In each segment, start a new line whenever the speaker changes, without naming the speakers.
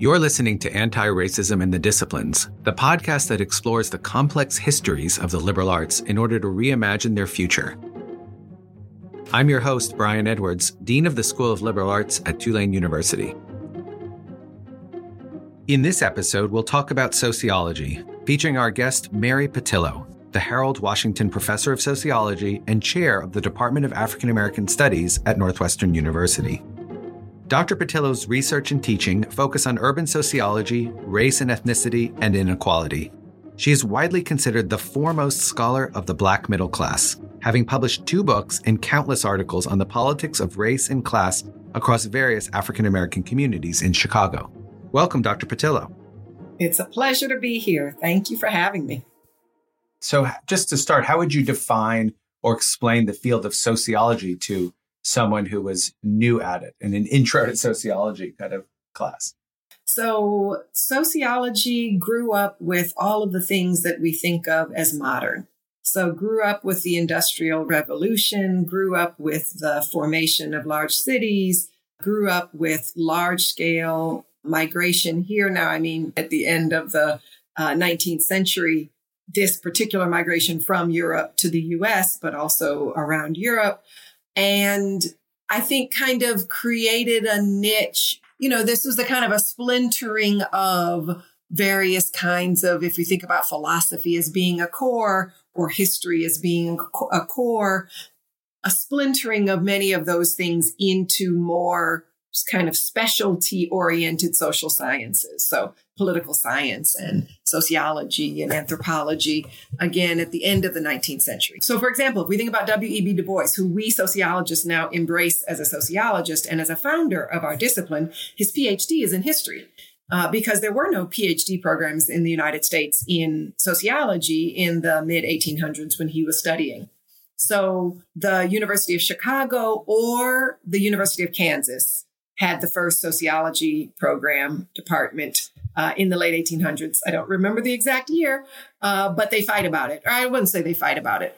You're listening to Anti Racism in the Disciplines, the podcast that explores the complex histories of the liberal arts in order to reimagine their future. I'm your host, Brian Edwards, Dean of the School of Liberal Arts at Tulane University. In this episode, we'll talk about sociology, featuring our guest, Mary Pattillo, the Harold Washington Professor of Sociology and Chair of the Department of African American Studies at Northwestern University. Dr. Pattillo's research and teaching focus on urban sociology, race and ethnicity, and inequality. She is widely considered the foremost scholar of the black middle class, having published two books and countless articles on the politics of race and class across various African American communities in Chicago. Welcome, Dr. Pattillo.
It's a pleasure to be here. Thank you for having me.
So, just to start, how would you define or explain the field of sociology to someone who was new at it in an intro to sociology kind of class?
So, sociology grew up with all of the things that we think of as modern. So, grew up with the Industrial Revolution, grew up with the formation of large cities, grew up with large scale migration here. Now, I mean, at the end of the uh, 19th century, this particular migration from Europe to the US, but also around Europe and I think kind of created a niche. You know, this was a kind of a splintering of various kinds of, if you think about philosophy as being a core or history as being a core, a splintering of many of those things into more kind of specialty oriented social sciences. So political science and sociology and anthropology, again, at the end of the 19th century. So, for example, if we think about W.E.B. Du Bois, who we sociologists now embrace as a sociologist and as a founder of our discipline, his PhD is in history. Uh, because there were no PhD programs in the United States in sociology in the mid 1800s when he was studying. So the University of Chicago or the University of Kansas had the first sociology program department uh, in the late 1800s. I don't remember the exact year, uh, but they fight about it. Or I wouldn't say they fight about it.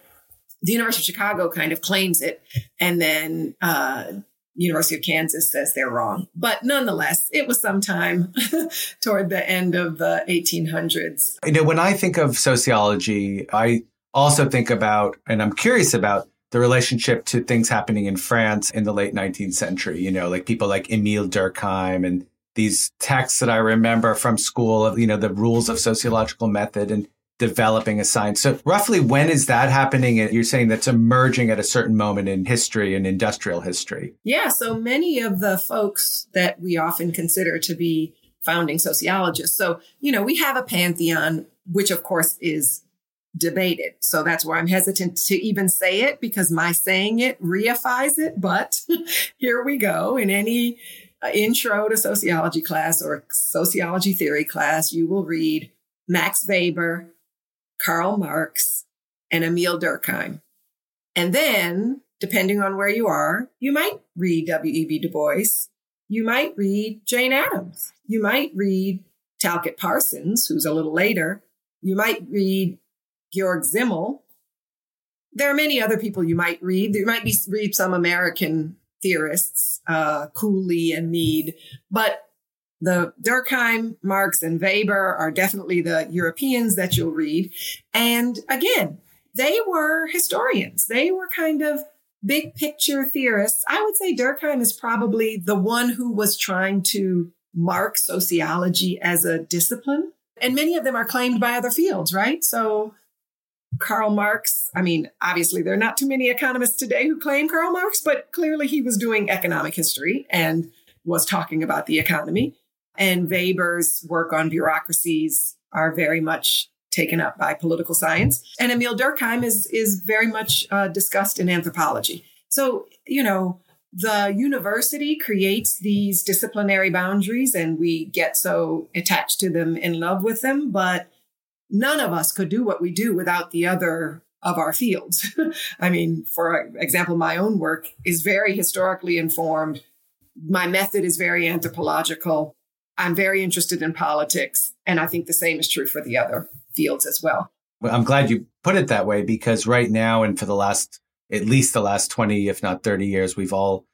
The University of Chicago kind of claims it, and then uh, University of Kansas says they're wrong. But nonetheless, it was sometime toward the end of the 1800s.
You know, when I think of sociology, I also think about, and I'm curious about the relationship to things happening in France in the late 19th century, you know, like people like Emile Durkheim and these texts that I remember from school of, you know, the rules of sociological method and developing a science. So roughly when is that happening? You're saying that's emerging at a certain moment in history and industrial history.
Yeah. So many of the folks that we often consider to be founding sociologists. So, you know, we have a pantheon, which of course is debated. So that's why I'm hesitant to even say it because my saying it reifies it. But here we go. In any intro to sociology class or sociology theory class, you will read Max Weber, Karl Marx, and Emile Durkheim. And then, depending on where you are, you might read W.E.B. Du Bois. You might read Jane Addams. You might read Talcott Parsons, who's a little later. You might read Georg Simmel. There are many other people you might read. You might be read some American theorists, uh, Cooley and Mead, but the Durkheim, Marx, and Weber are definitely the Europeans that you'll read. And again, they were historians. They were kind of big picture theorists. I would say Durkheim is probably the one who was trying to mark sociology as a discipline. And many of them are claimed by other fields, right? So Karl Marx, I mean, obviously, there are not too many economists today who claim Karl Marx, but clearly he was doing economic history and was talking about the economy. And Weber's work on bureaucracies are very much taken up by political science. And Emile Durkheim is, is very much uh, discussed in anthropology. So, you know, the university creates these disciplinary boundaries and we get so attached to them, in love with them. But none of us could do what we do without the other of our fields. I mean, for example, my own work is very historically informed. My method is very anthropological. I'm very interested in politics. And I think the same is true for the other fields as well.
Well, I'm glad you put it that way because right now, and for the last, at least the last 20, if not 30 years, we've all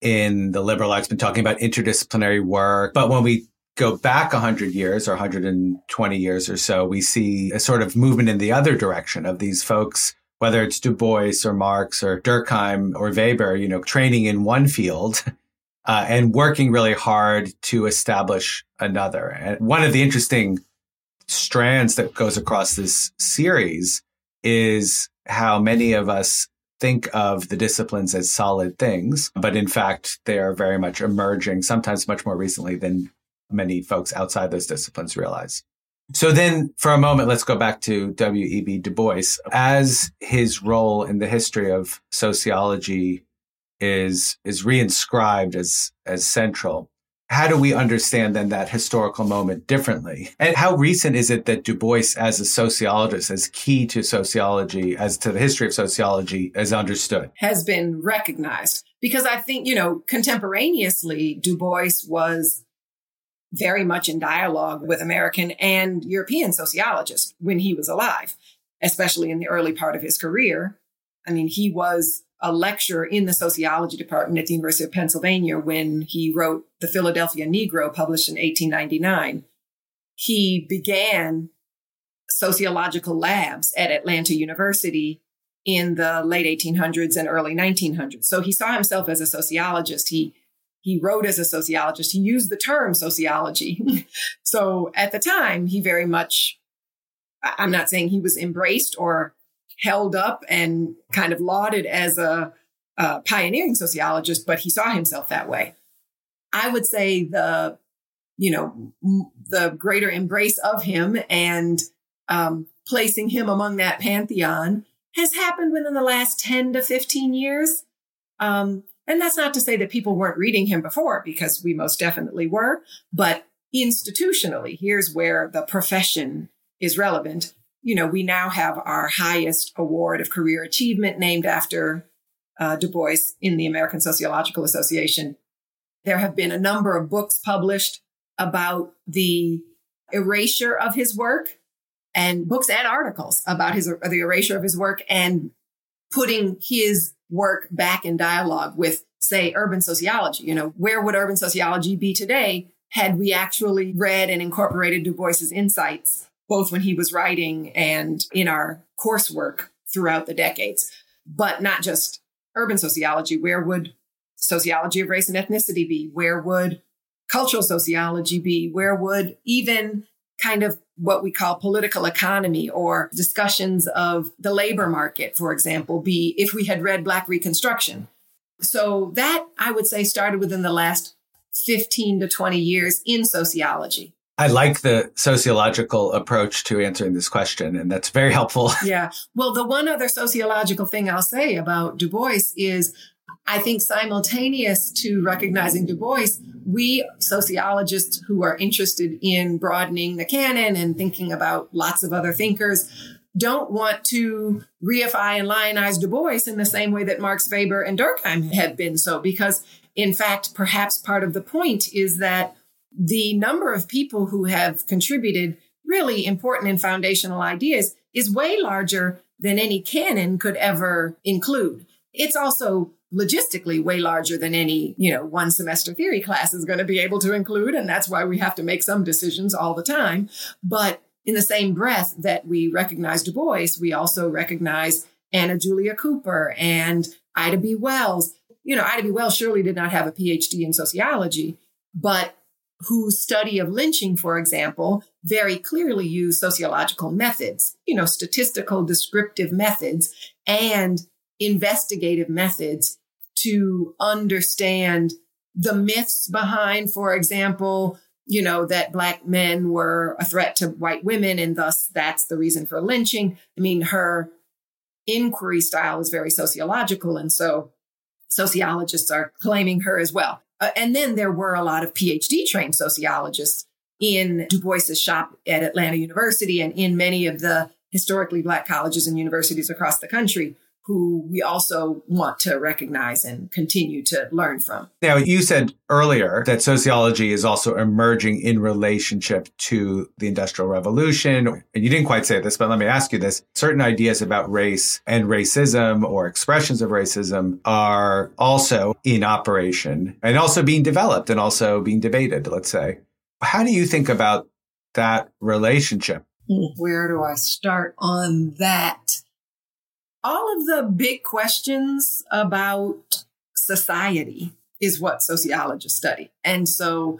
in the liberal arts been talking about interdisciplinary work. But when we go back 100 years or 120 years or so, we see a sort of movement in the other direction of these folks, whether it's Du Bois or Marx or Durkheim or Weber, you know, training in one field uh, and working really hard to establish another. And one of the interesting strands that goes across this series is how many of us think of the disciplines as solid things, but in fact, they are very much emerging, sometimes much more recently than many folks outside those disciplines realize. So then for a moment, let's go back to W.E.B. Du Bois. As his role in the history of sociology is, is reinscribed as, as central, how do we understand then that historical moment differently? And how recent is it that Du Bois, as a sociologist, as key to sociology, as to the history of sociology, is understood?
Has been recognized. Because I think, you know, contemporaneously, Du Bois was very much in dialogue with American and European sociologists when he was alive, especially in the early part of his career. I mean, he was a lecturer in the sociology department at the University of Pennsylvania when he wrote The Philadelphia Negro, published in 1899. He began sociological labs at Atlanta University in the late 1800s and early 1900s. So he saw himself as a sociologist. He he wrote as a sociologist. He used the term sociology. so at the time, he very much I'm not saying he was embraced or held up and kind of lauded as a, a pioneering sociologist, but he saw himself that way. I would say the, you know, the greater embrace of him and um, placing him among that pantheon has happened within the last 10 to 15 years. Um, and that's not to say that people weren't reading him before, because we most definitely were. But institutionally, here's where the profession is relevant you know, we now have our highest award of career achievement named after uh, Du Bois in the American Sociological Association. There have been a number of books published about the erasure of his work and books and articles about his the erasure of his work and putting his work back in dialogue with say urban sociology you know where would urban sociology be today had we actually read and incorporated du bois's insights both when he was writing and in our coursework throughout the decades, but not just urban sociology. Where would sociology of race and ethnicity be? Where would cultural sociology be? Where would even kind of what we call political economy or discussions of the labor market, for example, be if we had read Black Reconstruction? So that I would say started within the last 15 to 20 years in sociology.
I like the sociological approach to answering this question, and that's very helpful.
Yeah. Well, the one other sociological thing I'll say about Du Bois is I think simultaneous to recognizing Du Bois, we sociologists who are interested in broadening the canon and thinking about lots of other thinkers don't want to reify and lionize Du Bois in the same way that Marx, Weber, and Durkheim have been so, because in fact, perhaps part of the point is that the number of people who have contributed really important and foundational ideas is way larger than any canon could ever include. It's also logistically way larger than any, you know, one semester theory class is going to be able to include. And that's why we have to make some decisions all the time. But in the same breath that we recognize Du Bois, we also recognize Anna Julia Cooper and Ida B. Wells. You know, Ida B. Wells surely did not have a PhD in sociology, but whose study of lynching, for example, very clearly used sociological methods, you know, statistical descriptive methods and investigative methods to understand the myths behind, for example, you know, that black men were a threat to white women and thus that's the reason for lynching. I mean, her inquiry style is very sociological. And so sociologists are claiming her as well. Uh, and then there were a lot of PhD trained sociologists in Du Bois's shop at Atlanta University and in many of the historically Black colleges and universities across the country who we also want to recognize and continue to learn from.
Now, you said earlier that sociology is also emerging in relationship to the Industrial Revolution. And you didn't quite say this, but let me ask you this. Certain ideas about race and racism or expressions of racism are also in operation and also being developed and also being debated, let's say. How do you think about that relationship?
Where do I start on that? All of the big questions about society is what sociologists study. And so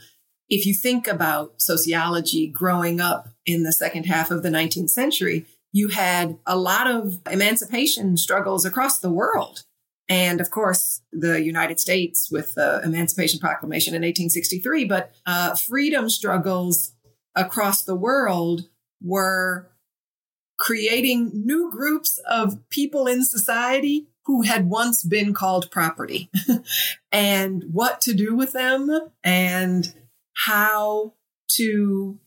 if you think about sociology growing up in the second half of the 19th century, you had a lot of emancipation struggles across the world. And of course, the United States with the Emancipation Proclamation in 1863, but uh, freedom struggles across the world were creating new groups of people in society who had once been called property and what to do with them and how to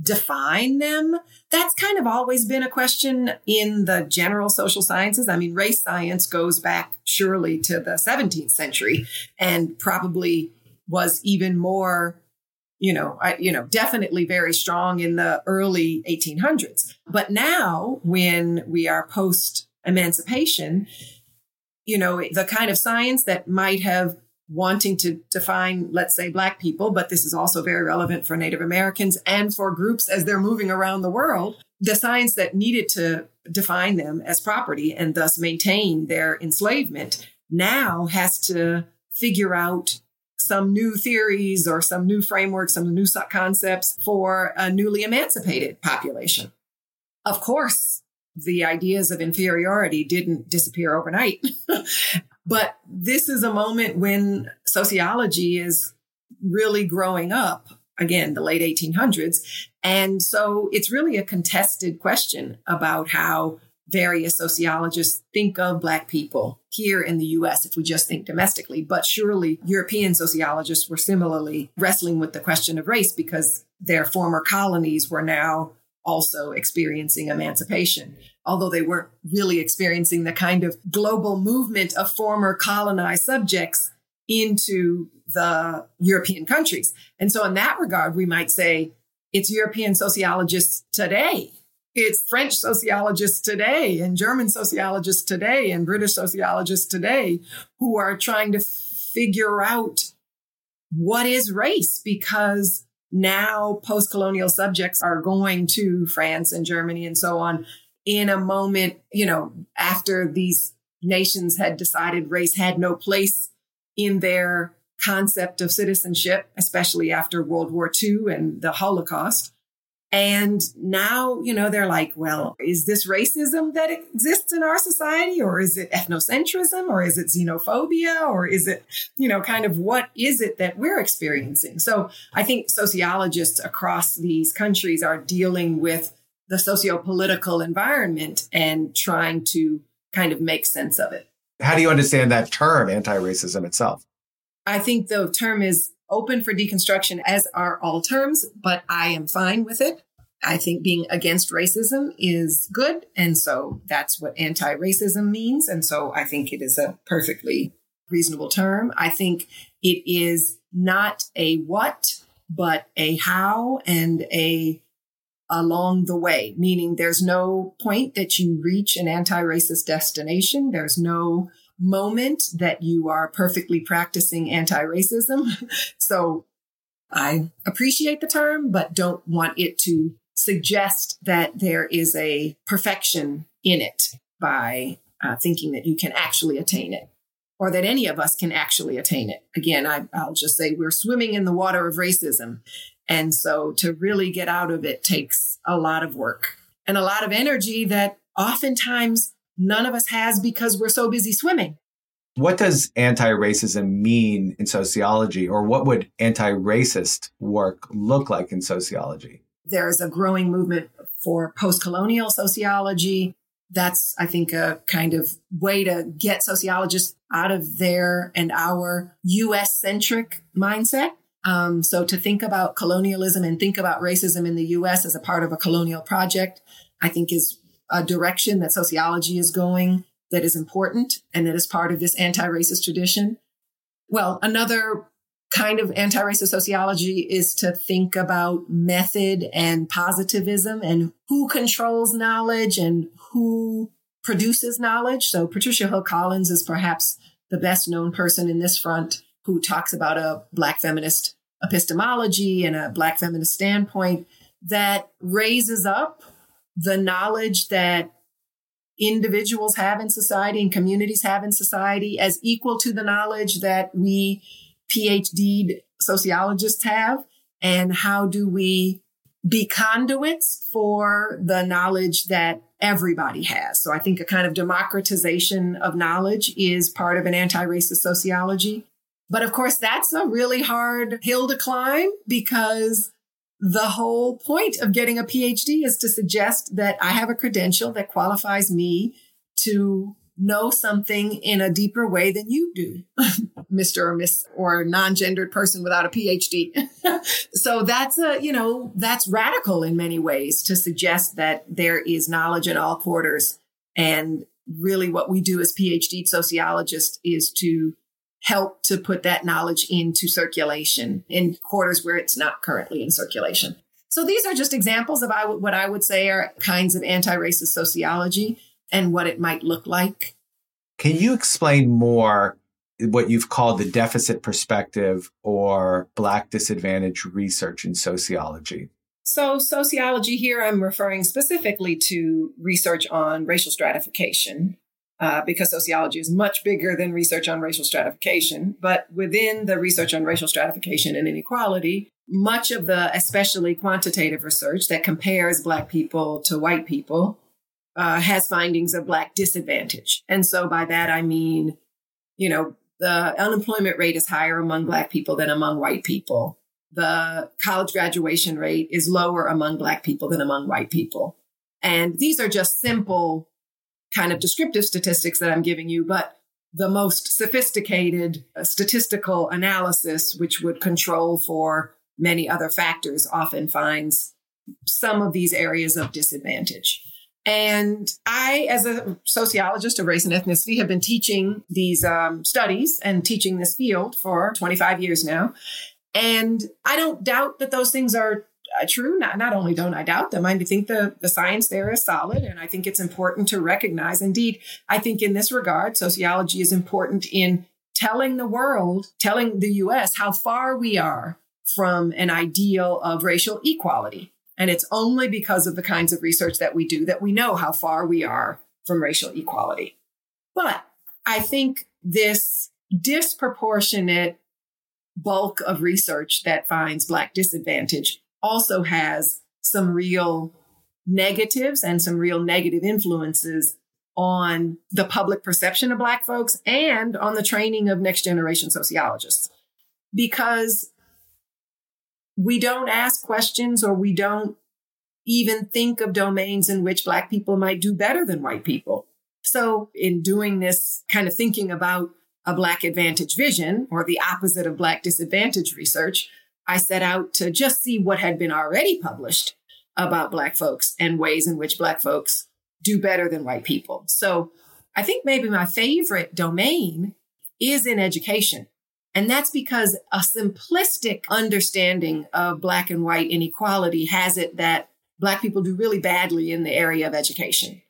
define them. That's kind of always been a question in the general social sciences. I mean, race science goes back surely to the 17th century and probably was even more you know, I, you know, definitely very strong in the early 1800s. But now, when we are post emancipation, you know, the kind of science that might have wanting to define, let's say, Black people, but this is also very relevant for Native Americans and for groups as they're moving around the world. The science that needed to define them as property and thus maintain their enslavement now has to figure out some new theories or some new frameworks, some new concepts for a newly emancipated population. Of course, the ideas of inferiority didn't disappear overnight. but this is a moment when sociology is really growing up again, the late 1800s. And so it's really a contested question about how various sociologists think of Black people here in the US if we just think domestically. But surely European sociologists were similarly wrestling with the question of race because their former colonies were now also experiencing emancipation, although they weren't really experiencing the kind of global movement of former colonized subjects into the European countries. And so, in that regard, we might say it's European sociologists today. It's French sociologists today and German sociologists today and British sociologists today who are trying to figure out what is race because now post colonial subjects are going to France and Germany and so on in a moment, you know, after these nations had decided race had no place in their concept of citizenship, especially after World War II and the Holocaust. And now, you know, they're like, well, is this racism that exists in our society? Or is it ethnocentrism? Or is it xenophobia? Or is it, you know, kind of what is it that we're experiencing? So I think sociologists across these countries are dealing with the socio-political environment and trying to kind of make sense of it.
How do you understand that term, anti-racism itself?
I think the term is open for deconstruction, as are all terms, but I am fine with it. I think being against racism is good. And so that's what anti racism means. And so I think it is a perfectly reasonable term. I think it is not a what, but a how and a along the way, meaning there's no point that you reach an anti racist destination. There's no moment that you are perfectly practicing anti racism. so I appreciate the term, but don't want it to suggest that there is a perfection in it by uh, thinking that you can actually attain it or that any of us can actually attain it. Again, I, I'll just say we're swimming in the water of racism. And so to really get out of it takes a lot of work and a lot of energy that oftentimes none of us has because we're so busy swimming.
What does anti racism mean in sociology, or what would anti racist work look like in sociology?
There's a growing movement for post colonial sociology. That's, I think, a kind of way to get sociologists out of their and our US centric mindset. Um, so to think about colonialism and think about racism in the US as a part of a colonial project, I think is a direction that sociology is going that is important and that is part of this anti-racist tradition. Well, another kind of anti-racist sociology is to think about method and positivism and who controls knowledge and who produces knowledge. So Patricia Hill Collins is perhaps the best known person in this front who talks about a black feminist epistemology and a Black feminist standpoint that raises up the knowledge that individuals have in society and communities have in society as equal to the knowledge that we PhD sociologists have? And how do we be conduits for the knowledge that everybody has? So I think a kind of democratization of knowledge is part of an anti-racist sociology. But of course, that's a really hard hill to climb because the whole point of getting a PhD is to suggest that I have a credential that qualifies me to know something in a deeper way than you do, Mr. or Miss or non-gendered person without a PhD. so that's a, you know, that's radical in many ways to suggest that there is knowledge in all quarters. And really what we do as PhD sociologists is to help to put that knowledge into circulation in quarters where it's not currently in circulation. So these are just examples of what I would say are kinds of anti-racist sociology and what it might look like.
Can you explain more what you've called the deficit perspective or Black disadvantage research in sociology?
So, sociology here, I'm referring specifically to research on racial stratification uh, because sociology is much bigger than research on racial stratification. But within the research on racial stratification and inequality, much of the especially quantitative research that compares Black people to white people uh, has findings of Black disadvantage. And so by that, I mean, you know, the unemployment rate is higher among Black people than among white people. The college graduation rate is lower among Black people than among white people. And these are just simple kind of descriptive statistics that I'm giving you, but the most sophisticated uh, statistical analysis, which would control for many other factors, often finds some of these areas of disadvantage. And I, as a sociologist of race and ethnicity, have been teaching these um, studies and teaching this field for 25 years now. And I don't doubt that those things are uh, true. Not, not only don't I doubt them, I think the, the science there is solid. And I think it's important to recognize. Indeed, I think in this regard, sociology is important in telling the world, telling the US how far we are from an ideal of racial equality. And it's only because of the kinds of research that we do that we know how far we are from racial equality. But I think this disproportionate bulk of research that finds Black disadvantage also has some real negatives and some real negative influences on the public perception of Black folks and on the training of next generation sociologists. Because we don't ask questions or we don't even think of domains in which Black people might do better than white people. So, in doing this kind of thinking about a Black advantage vision or the opposite of Black disadvantage research, I set out to just see what had been already published about Black folks and ways in which Black folks do better than white people. So I think maybe my favorite domain is in education. And that's because a simplistic understanding of Black and white inequality has it that Black people do really badly in the area of education.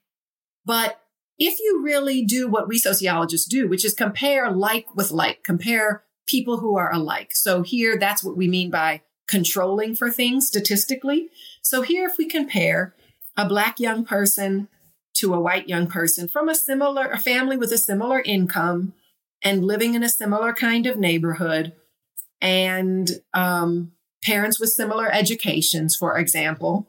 But if you really do what we sociologists do, which is compare like with like, compare people who are alike. So here, that's what we mean by controlling for things statistically. So here, if we compare a black young person to a white young person from a similar, a family with a similar income and living in a similar kind of neighborhood and um, parents with similar educations, for example.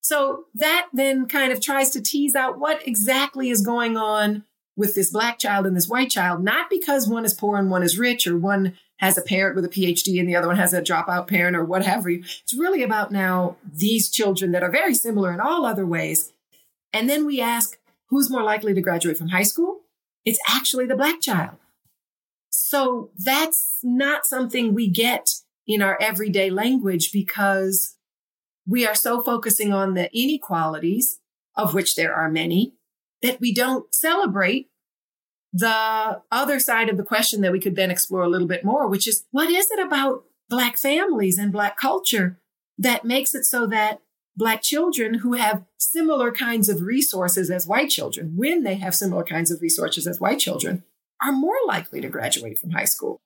So that then kind of tries to tease out what exactly is going on with this black child and this white child, not because one is poor and one is rich, or one has a parent with a PhD and the other one has a dropout parent or whatever. It's really about now these children that are very similar in all other ways. And then we ask, who's more likely to graduate from high school? It's actually the black child. So that's not something we get in our everyday language because we are so focusing on the inequalities, of which there are many, that we don't celebrate the other side of the question that we could then explore a little bit more, which is what is it about Black families and Black culture that makes it so that Black children who have similar kinds of resources as white children, when they have similar kinds of resources as white children, are more likely to graduate from high school?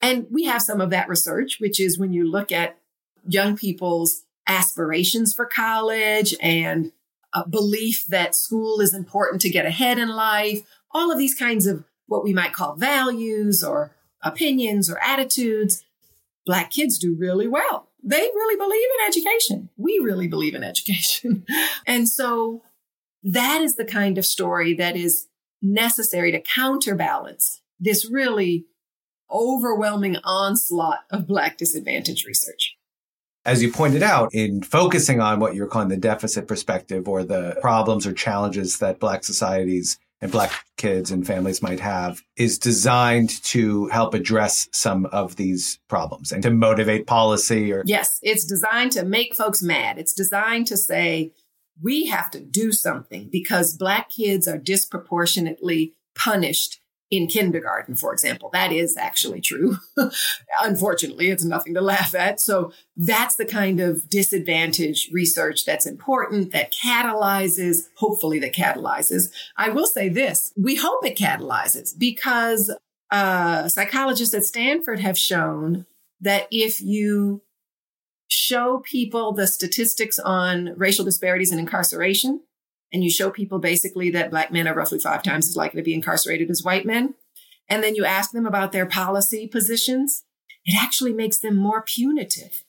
And we have some of that research, which is when you look at young people's aspirations for college and a belief that school is important to get ahead in life, all of these kinds of what we might call values or opinions or attitudes. Black kids do really well. They really believe in education. We really believe in education. and so that is the kind of story that is necessary to counterbalance this really overwhelming onslaught of Black disadvantage research.
As you pointed out, in focusing on what you're calling the deficit perspective or the problems or challenges that Black societies and Black kids and families might have, is designed to help address some of these problems and to motivate policy or.
Yes, it's designed to make folks mad. It's designed to say, we have to do something because Black kids are disproportionately punished in kindergarten, for example. That is actually true. Unfortunately, it's nothing to laugh at. So that's the kind of disadvantage research that's important, that catalyzes, hopefully that catalyzes. I will say this, we hope it catalyzes because uh, psychologists at Stanford have shown that if you show people the statistics on racial disparities in incarceration, and you show people basically that black men are roughly five times as likely to be incarcerated as white men, and then you ask them about their policy positions, it actually makes them more punitive.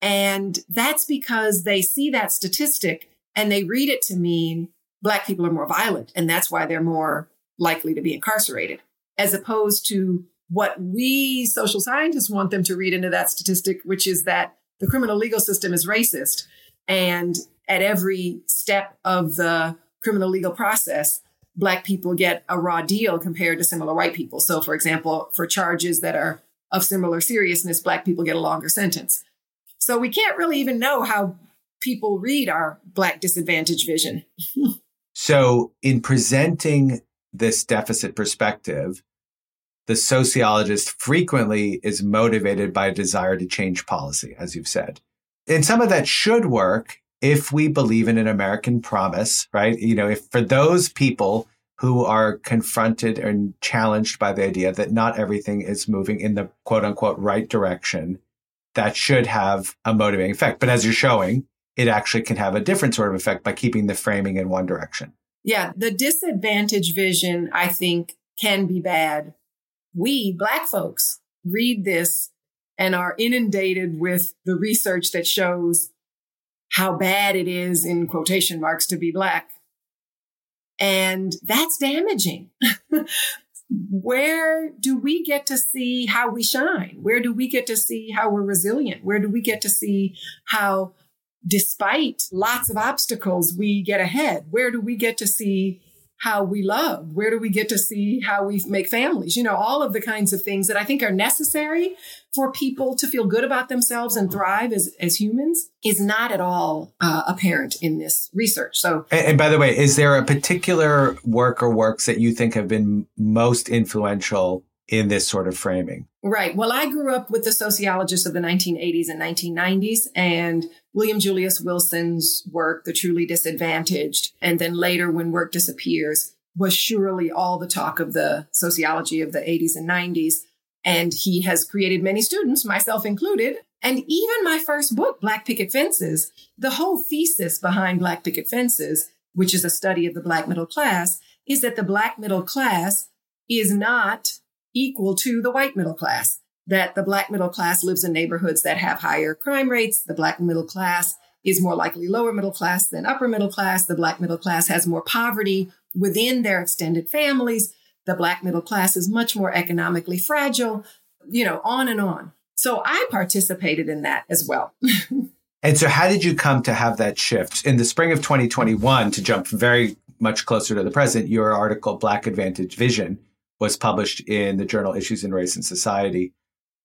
And that's because they see that statistic and they read it to mean black people are more violent. And that's why they're more likely to be incarcerated, as opposed to what we social scientists want them to read into that statistic, which is that the criminal legal system is racist. And at every step of the criminal legal process, Black people get a raw deal compared to similar white people. So, for example, for charges that are of similar seriousness, Black people get a longer sentence. So, we can't really even know how people read our Black disadvantage vision.
so, in presenting this deficit perspective, the sociologist frequently is motivated by a desire to change policy, as you've said. And some of that should work if we believe in an American promise, right? You know, if for those people who are confronted and challenged by the idea that not everything is moving in the quote unquote right direction, that should have a motivating effect. But as you're showing, it actually can have a different sort of effect by keeping the framing in one direction.
Yeah, the disadvantage vision, I think, can be bad we, Black folks, read this and are inundated with the research that shows how bad it is, in quotation marks, to be Black. And that's damaging. Where do we get to see how we shine? Where do we get to see how we're resilient? Where do we get to see how, despite lots of obstacles, we get ahead? Where do we get to see how we love? Where do we get to see how we make families? You know, all of the kinds of things that I think are necessary for people to feel good about themselves and thrive as, as humans is not at all uh, apparent in this research. So,
and, and by the way, is there a particular work or works that you think have been most influential in this sort of framing?
Right. Well, I grew up with the sociologists of the 1980s and 1990s, and William Julius Wilson's work, The Truly Disadvantaged, and then later When Work Disappears, was surely all the talk of the sociology of the 80s and 90s. And he has created many students, myself included. And even my first book, Black Picket Fences, the whole thesis behind Black Picket Fences, which is a study of the Black middle class, is that the Black middle class is not equal to the white middle class, that the black middle class lives in neighborhoods that have higher crime rates. The black middle class is more likely lower middle class than upper middle class. The black middle class has more poverty within their extended families. The black middle class is much more economically fragile, you know, on and on. So I participated in that as well.
and so how did you come to have that shift in the spring of 2021 to jump very much closer to the present, your article, Black Advantage Vision, was published in the journal Issues in Race and Society.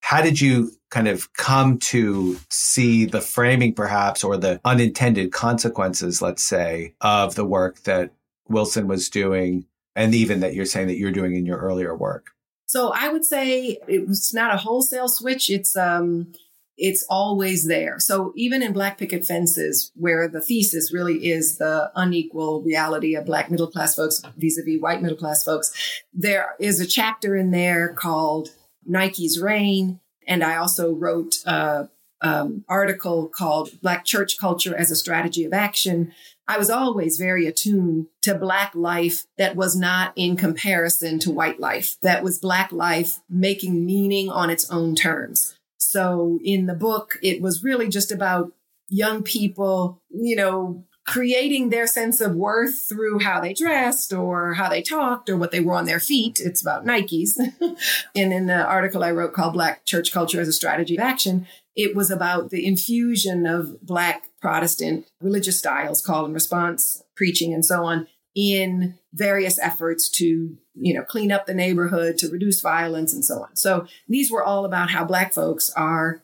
How did you kind of come to see the framing, perhaps, or the unintended consequences, let's say, of the work that Wilson was doing, and even that you're saying that you're doing in your earlier work?
So I would say it was not a wholesale switch. It's um, it's always there. So even in Black Picket Fences, where the thesis really is the unequal reality of Black middle class folks vis a vis white middle class folks, there is a chapter in there called Nike's Reign. And I also wrote a um, article called Black Church Culture as a Strategy of Action. I was always very attuned to Black life that was not in comparison to white life, that was Black life making meaning on its own terms. So in the book, it was really just about young people, you know, creating their sense of worth through how they dressed or how they talked or what they wore on their feet. It's about Nikes. and in the uh, article I wrote called Black Church Culture as a Strategy of Action, it was about the infusion of Black Protestant religious styles, call and response, preaching, and so on, in various efforts to, you know, clean up the neighborhood, to reduce violence, and so on. So these were all about how Black folks are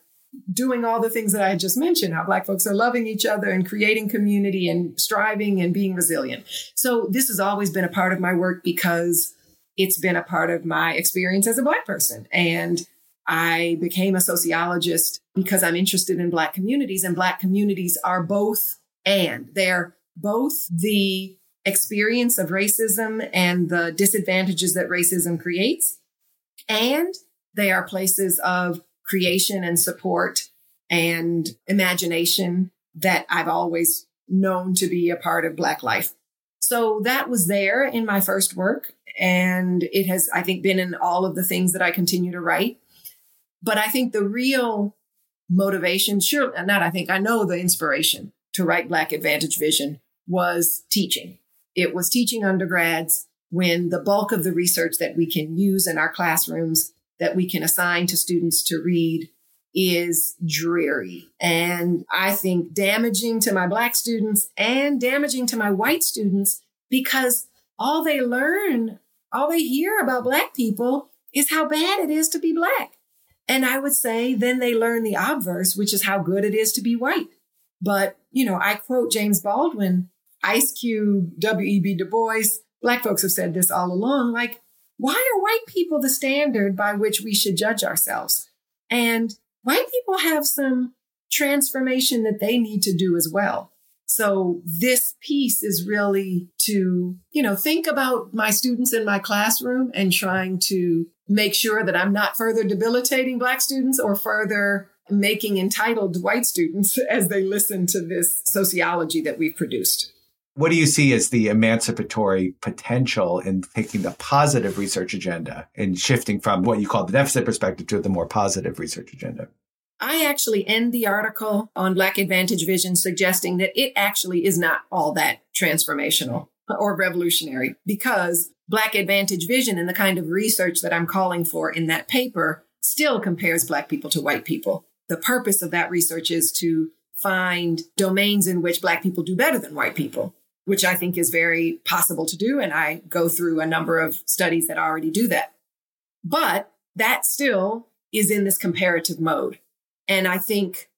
doing all the things that I just mentioned, how Black folks are loving each other and creating community and striving and being resilient. So this has always been a part of my work because it's been a part of my experience as a Black person. And I became a sociologist because I'm interested in Black communities, and Black communities are both and they're both the experience of racism and the disadvantages that racism creates, and they are places of creation and support and imagination that I've always known to be a part of Black life. So that was there in my first work. And it has, I think, been in all of the things that I continue to write. But I think the real motivation, sure, not I think, I know the inspiration to write Black Advantage Vision was teaching. It was teaching undergrads when the bulk of the research that we can use in our classrooms that we can assign to students to read is dreary and I think damaging to my black students and damaging to my white students because all they learn, all they hear about black people is how bad it is to be black. And I would say then they learn the obverse, which is how good it is to be white. But, you know, I quote James Baldwin, Ice Cube, W.E.B. Du Bois. Black folks have said this all along. Like, why are white people the standard by which we should judge ourselves? And white people have some transformation that they need to do as well. So this piece is really to, you know, think about my students in my classroom and trying to make sure that I'm not further debilitating black students or further making entitled white students as they listen to this sociology that we've produced.
What do you see as the emancipatory potential in taking the positive research agenda and shifting from what you call the deficit perspective to the more positive research agenda?
I actually end the article on Black Advantage Vision suggesting that it actually is not all that transformational or revolutionary because Black Advantage Vision and the kind of research that I'm calling for in that paper still compares Black people to white people. The purpose of that research is to find domains in which Black people do better than white people which I think is very possible to do. And I go through a number of studies that already do that. But that still is in this comparative mode. And I think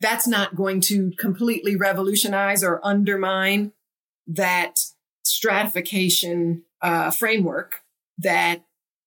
that's not going to completely revolutionize or undermine that stratification uh, framework that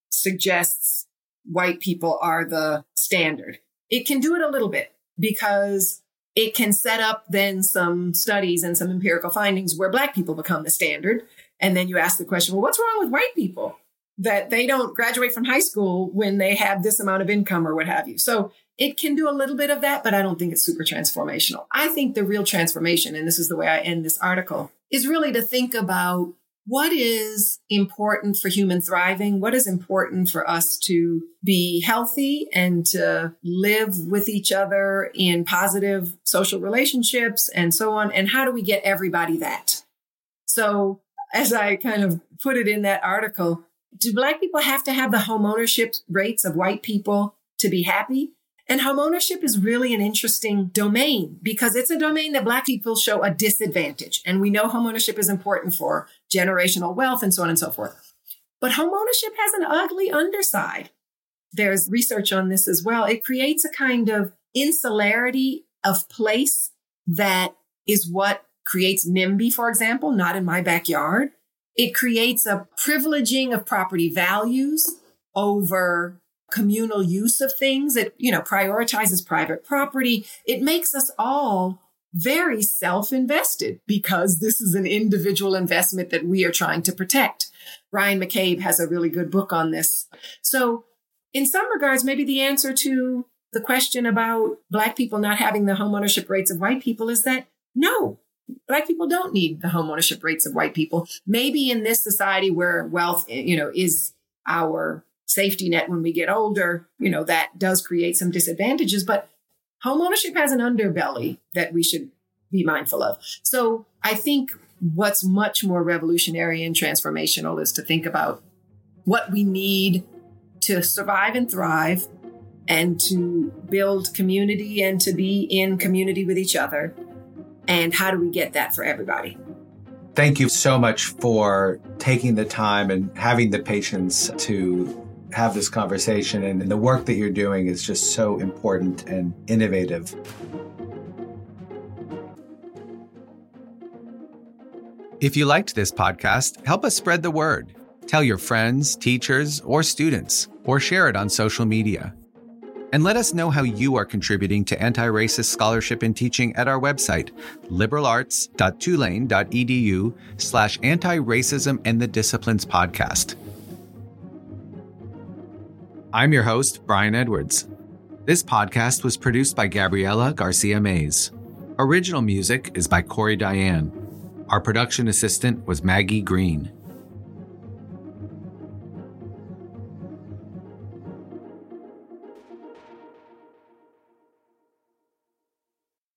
suggests white people are the standard. It can do it a little bit because it can set up then some studies and some empirical findings where black people become the standard. And then you ask the question, well, what's wrong with white people that they don't graduate from high school when they have this amount of income or what have you? So it can do a little bit of that, but I don't think it's super transformational. I think the real transformation, and this is the way I end this article, is really to think about what is important for human thriving? What is important for us to be healthy and to live with each other in positive social relationships and so on? And how do we get everybody that? So, as I kind of put it in that article, do Black people have to have the home ownership rates of white people to be happy? And homeownership is really an interesting domain because it's a domain that Black people show a disadvantage. And we know homeownership is important for generational wealth and so on and so forth. But homeownership has an ugly underside. There's research on this as well. It creates a kind of insularity of place that is what creates NIMBY, for example, not in my backyard. It creates a privileging of property values over communal use of things. It, you know, prioritizes private property. It makes us all very self-invested because this is an individual investment that we are trying to protect. Brian McCabe has a really good book on this. So in some regards, maybe the answer to the question about Black people not having the homeownership rates of white people is that no, Black people don't need the homeownership rates of white people. Maybe in this society where wealth, you know, is our safety net when we get older, you know, that does create some disadvantages, but homeownership has an underbelly that we should be mindful of. So I think what's much more revolutionary and transformational is to think about what we need to survive and thrive and to build community and to be in community with each other. And how do we get that for everybody?
Thank you so much for taking the time and having the patience to have this conversation. And, the work that you're doing is just so important and innovative. If you liked this podcast, help us spread the word. Tell your friends, teachers, or students, or share it on social media. And let us know how you are contributing to anti racist scholarship and teaching at our website, liberalarts.tulane.edu slash anti racism and the disciplines podcast. I'm your host, Brian Edwards. This podcast was produced by Gabriela Garcia Mayes. Original music is by Cory Diane. Our production assistant was Maggie Green.